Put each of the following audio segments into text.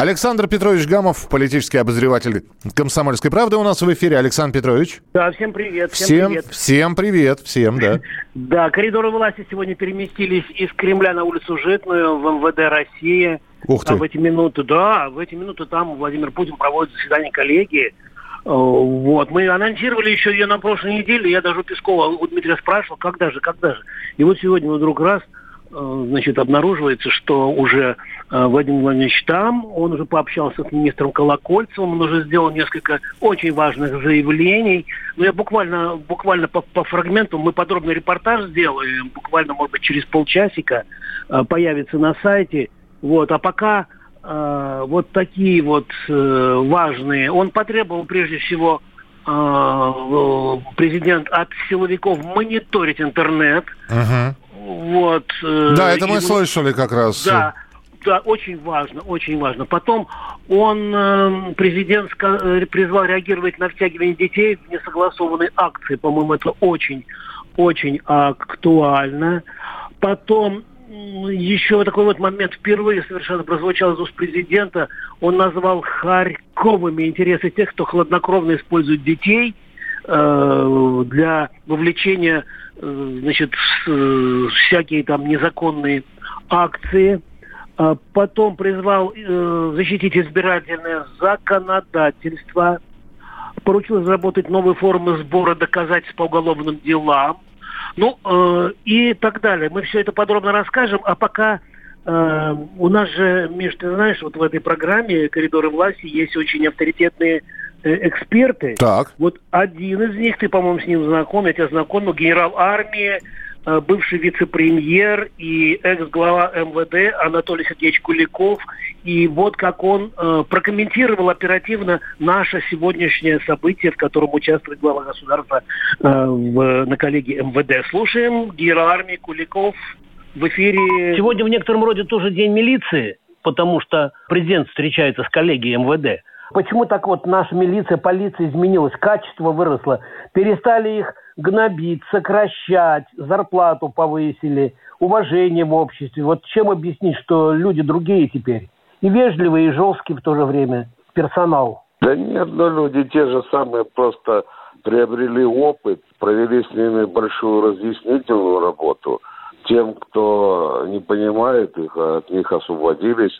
Александр Петрович Гамов, политический обозреватель «Комсомольской правды» у нас в эфире. Александр Петрович. Да, всем привет. Всем, Всем, привет. всем привет, всем, да. Да, коридоры власти сегодня переместились из Кремля на улицу Житную в МВД России. Ух ты. А в эти минуты, да, в эти минуты там Владимир Путин проводит заседание коллегии. Э, Вот, мы анонсировали еще ее на прошлой неделе. Я даже у Пескова, у Дмитрия спрашивал, когда же, когда же. И вот сегодня вдруг раз, значит, обнаруживается, что уже э, Владимир Владимирович там, он уже пообщался с министром Колокольцевым, он уже сделал несколько очень важных заявлений. Ну, я буквально, буквально по, по фрагменту, мы подробный репортаж сделаем, буквально, может быть, через полчасика э, появится на сайте. Вот, а пока э, вот такие вот э, важные. Он потребовал прежде всего э, э, президент от силовиков мониторить интернет. Мгм. Вот. э, Да, это мы и- слышали как раз. Да, да, очень важно, очень важно. Потом он, э, президент, э, призвал реагировать на втягивание детей в несогласованные акции. По-моему, это очень, очень актуально. Потом еще такой вот момент впервые совершенно прозвучал из уст президента. Он назвал харьковыми интересы тех, кто хладнокровно использует детей э, для вовлечения э, значит, э, всякие там незаконные акции. А Потом призвал защитить избирательное законодательство. Поручил разработать новые формы сбора доказательств по уголовным делам. Ну, э, и так далее. Мы все это подробно расскажем, а пока э, у нас же, Миш, ты знаешь, вот в этой программе «Коридоры власти» есть очень авторитетные эксперты. Так. Вот один из них, ты, по-моему, с ним знаком, я тебя знакомил, генерал армии, э, бывший вице-премьер и экс-глава МВД Анатолий Сергеевич Куликов. И вот как он э, прокомментировал оперативно наше сегодняшнее событие, в котором участвует глава государства э, в- на коллегии МВД. Слушаем генерал армии Куликов в эфире. Сегодня в некотором роде тоже день милиции, потому что президент встречается с коллегией МВД. Почему так вот наша милиция, полиция изменилась, качество выросло? Перестали их гнобить, сокращать, зарплату повысили, уважение в обществе. Вот чем объяснить, что люди другие теперь? И вежливые, и жесткие в то же время. Персонал. Да нет, ну люди те же самые просто приобрели опыт, провели с ними большую разъяснительную работу. Тем, кто не понимает их, а от них освободились.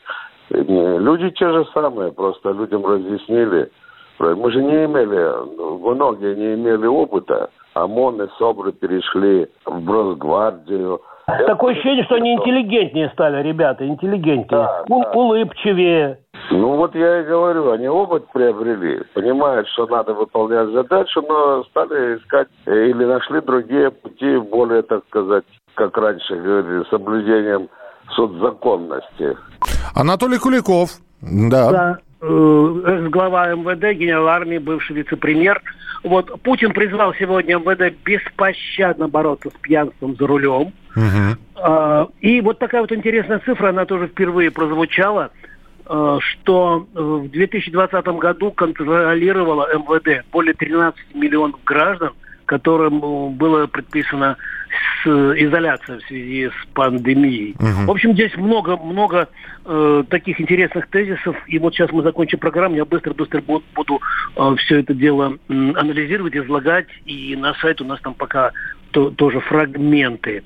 Люди те же самые, просто людям разъяснили. Мы же не имели, многие не имели опыта. ОМОН и СОБРы перешли в Росгвардию. Такое ощущение, что они интеллигентнее стали, ребята, интеллигентнее. Да, У- да. Улыбчивее. Ну вот я и говорю, они опыт приобрели, понимают, что надо выполнять задачу, но стали искать э, или нашли другие пути, более, так сказать, как раньше говорили, соблюдением судзаконности. Анатолий Куликов. Да. Да, э, экс-глава МВД, генерал армии, бывший вице-премьер. Вот Путин призвал сегодня МВД беспощадно бороться с пьянством за рулем. А, И вот такая вот интересная цифра, она тоже впервые прозвучала, э, что э, в 2020 году контролировала МВД более 13 миллионов граждан, которым было предписано изоляция в связи с пандемией. Мгм. В общем, здесь много-много э, таких интересных тезисов. И вот сейчас мы закончим программу, я быстро-быстро бу- буду все это дело м, анализировать, излагать. И на сайт у нас там пока то- тоже фрагменты.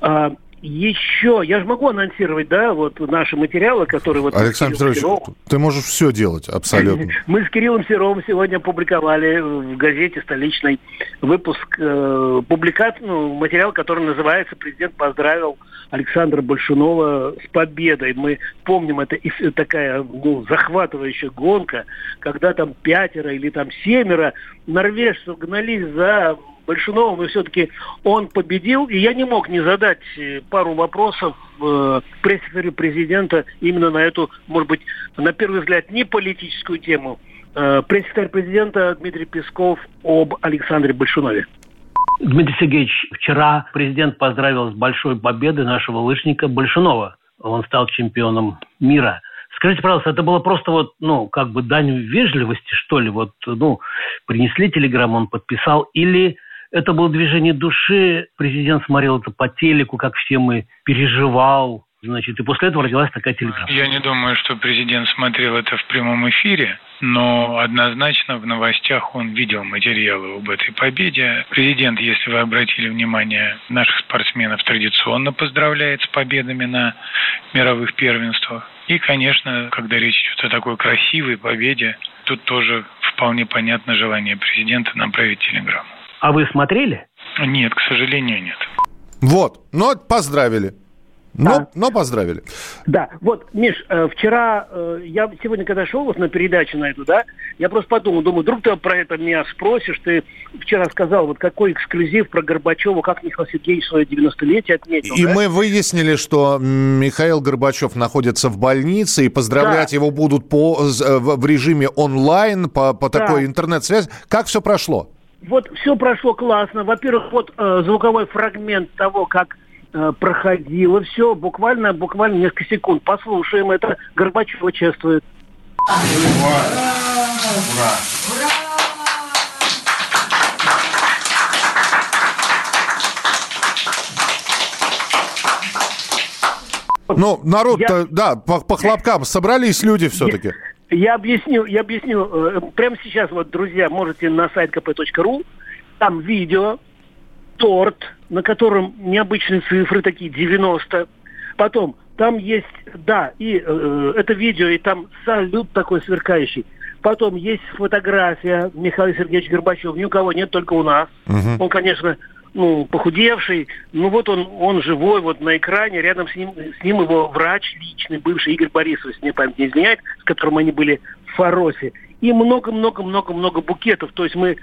А, еще, я же могу анонсировать, да, вот наши материалы, которые вот... Александр Петрович, Серов- ты можешь все делать, абсолютно. мы с Кириллом Серовым сегодня опубликовали в газете столичный выпуск э, публикацию, ну, материал, который называется «Президент поздравил Александра Большунова с победой». Мы помним, это такая ну, захватывающая гонка, когда там пятеро или там семеро норвежцев гнались за Большуновым, и все-таки он победил. И я не мог не задать э, пару вопросов э, пресс-секретарю президента именно на эту, может быть, на первый взгляд, не политическую тему. Э, пресс-секретарь президента Дмитрий Песков об Александре Большунове. Дмитрий Сергеевич, вчера президент поздравил с большой победой нашего лыжника Большунова. Он стал чемпионом мира. Скажите, пожалуйста, это было просто вот, ну, как бы дань вежливости, что ли? Вот, ну, принесли телеграмму, он подписал, или это было движение души, президент смотрел это по телеку, как все мы, переживал, Значит, и после этого родилась такая телеграмма. Я не думаю, что президент смотрел это в прямом эфире, но однозначно в новостях он видел материалы об этой победе. Президент, если вы обратили внимание, наших спортсменов традиционно поздравляет с победами на мировых первенствах. И, конечно, когда речь идет о такой красивой победе, тут тоже вполне понятно желание президента направить телеграмму. А вы смотрели? Нет, к сожалению, нет. Вот, но поздравили. Но, да. но поздравили. Да, вот, Миш, э, вчера, э, я сегодня, когда шел вот на передачу на эту, да, я просто подумал, думаю, вдруг ты про это меня спросишь, ты вчера сказал, вот какой эксклюзив про Горбачева, как Михаил Сергеевич свое 90-летие отметил. И да? мы выяснили, что Михаил Горбачев находится в больнице, и поздравлять да. его будут по, э, в режиме онлайн, по, по да. такой интернет-связи. Как все прошло? Вот все прошло классно. Во-первых, вот э, звуковой фрагмент того, как Э, проходило все буквально, буквально несколько секунд. Послушаем это. Горбачева чествует. Ура! Ура! Ура! Ну, народ-то, я... да, по, по хлопкам собрались люди все-таки. Я, объясню, я объясню. Э, прямо сейчас, вот, друзья, можете на сайт kp.ru, там видео, торт, на котором необычные цифры, такие 90. Потом, там есть, да, и э, это видео, и там салют такой сверкающий. Потом есть фотография Михаила Сергеевича Горбачева. Ни у кого нет, только у нас. Угу. Он, конечно, ну, похудевший. Ну, вот он, он живой, вот на экране. Рядом с ним, с ним его врач личный, бывший Игорь Борисович, мне память не изменяет, с которым они были в Фаросе. И много-много-много-много букетов. То есть мы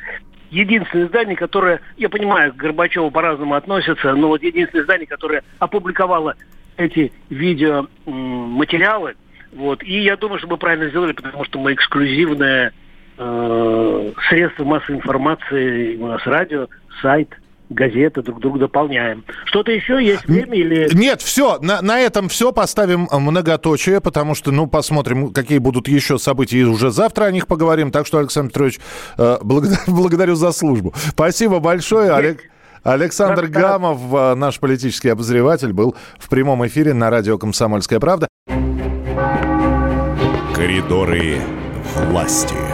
единственное издание, которое, я понимаю, к Горбачеву по-разному относится, но вот единственное издание, которое опубликовало эти видеоматериалы. Вот. И я думаю, что мы правильно сделали, потому что мы эксклюзивное э, средство массовой информации, у нас радио, сайт – газеты друг друга дополняем. Что-то еще есть время или... Нет, все, на, на этом все, поставим э, многоточие, потому что, ну, посмотрим, какие будут еще события, и уже завтра о них поговорим. Так что, Александр Петрович, э, благодарю, благодарю за службу. Спасибо большое, Олег. Александр Гамов, э, наш политический обозреватель, был в прямом эфире на радио «Комсомольская правда». Коридоры власти.